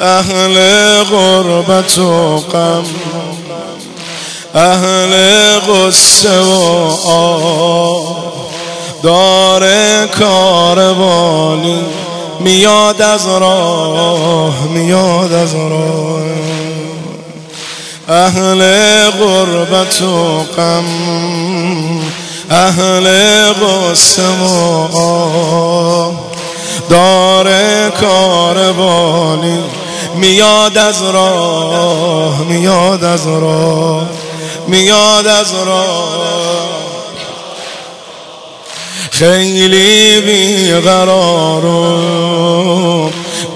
اهل غربت و غم اهل غصه و آه داره کاروانی میاد از راه میاد از راه. اهل غربت و غم اهل غصه و آه داره کاروانی میاد از راه میاد از راه میاد از راه. خیلی بیقرارم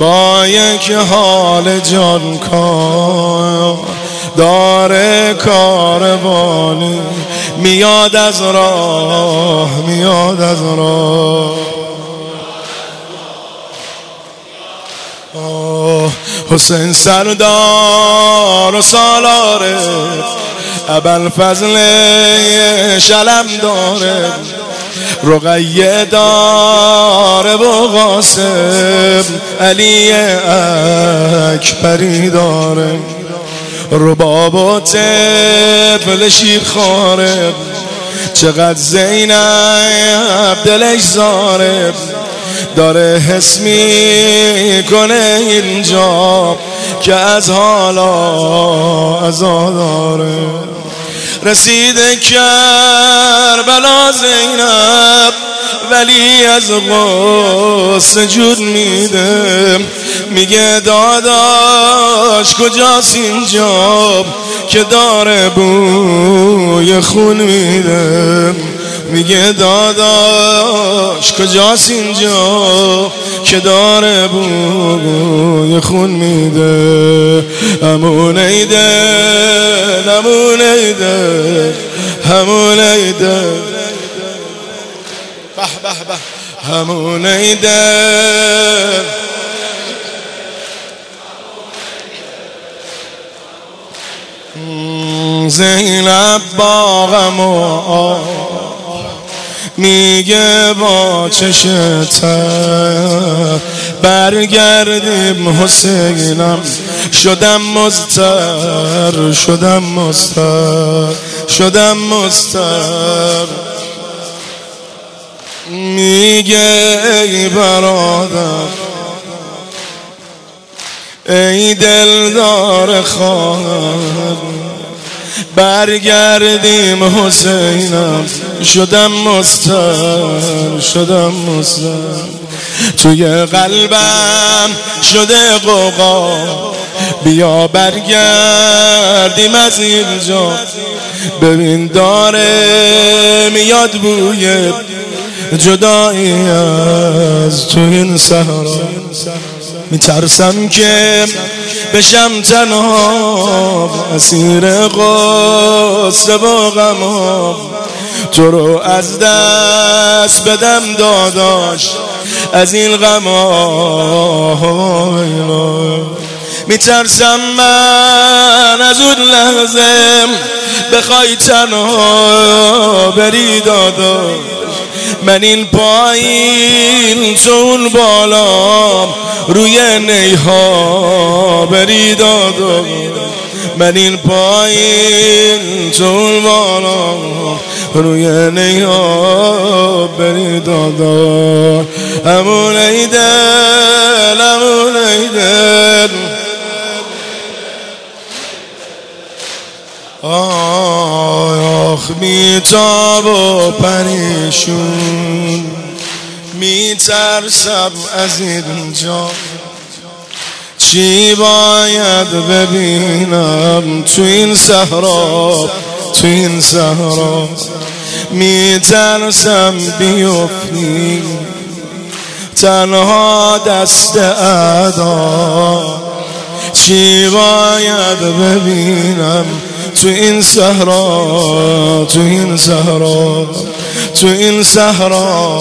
با یک حال جان کار. داره کاروانی میاد از راه میاد از راه. حسین سردار و سالاره ابل فضل شلم داره رقیه داره و قاسم علی اکبری داره رباب و طفل شیر خاره چقدر زینب دلش زاره. داره حس کنه اینجا که از حالا ازا داره رسیده کربلا زینب ولی از غصه جود میده. میگه داداش کجاست اینجا که داره بوی خون میده؟ میگه داداش کجاست اینجا که داره بوی خون میده؟ همون ایده همون ایده همون ایده به به به. همون ایده زینب باغم و میگه با چشت برگردیم حسینم. شدم مستر شدم مستر شدم مستر میگه ای برادر ای دلدار خواهر. برگردیم حسینم. شدم مستر شدم مستر توی قلبم شده قوقا بیا برگردیم از اینجا ببین داره میاد بوی جدایی از تو این سهرا میترسم که بشم تنها اسیر قصه و غم تو رو از دست بدم داداش از این غم میترسم من از اون لحظه بخوای تنها بری داداش. من این پایین اون بالا روی نیها بری دادا من این پایین اون بالا روی نیها بری دادا همون ایدن همون ایدن آخ میتاب و پریشون. میترسم از اینجا. چی باید ببینم تو این صحرا؟ تو این صحرا. میترسم بیفتی. تنها دست ادا. چی باید ببینم تو این صحرا تو این صحرا تو این صحرا.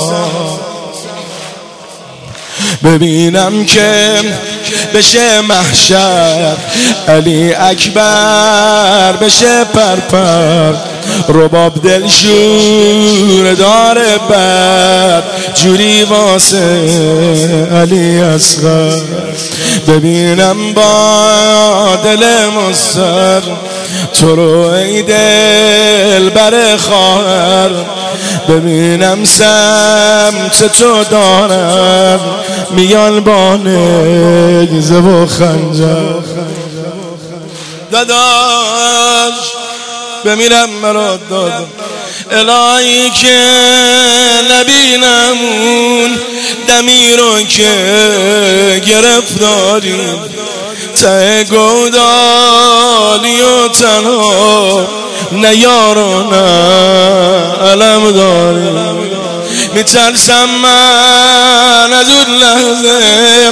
ببینم که بشه محشر علی اکبر بشه پرپر. رباب دل شور داره بد جوری واسه علی اصغر. ببینم با دل مستر تو رو ای دل بر خواهر. ببینم سمت تو دارم. میان با نگزه و خنجر. داداش بمیرم مرا داد الهی که نبینمون دمی رو که گرفتاری ته گودالی و تنها نه یارو نه علم داری میترسم من از اون لحظه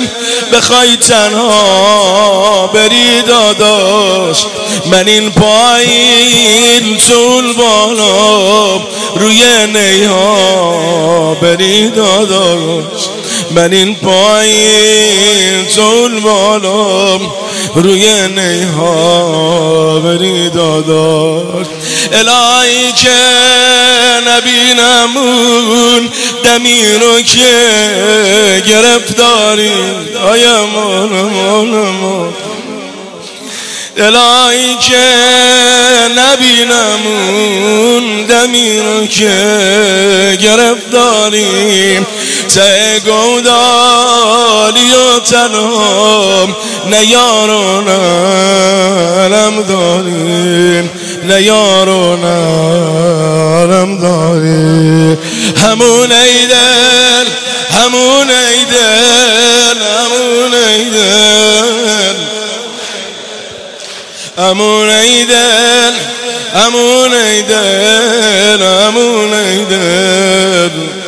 بخوای تنها بری داداش. من این پایین طول بالا روی نیها بری داداش. من این پایین طول بالا روی نیها بری داداش. الهی که نبینمون دمی رو که گرفتاری. آیا مول مول الهی که نبینمون دمی رو که گرفتاریم ته گودالی و تنها نه یارو علم داریم نه یارو علم داریم. همون ایدن همون ایدن همون ایدن همون ایدن همون ایدن همون ایدن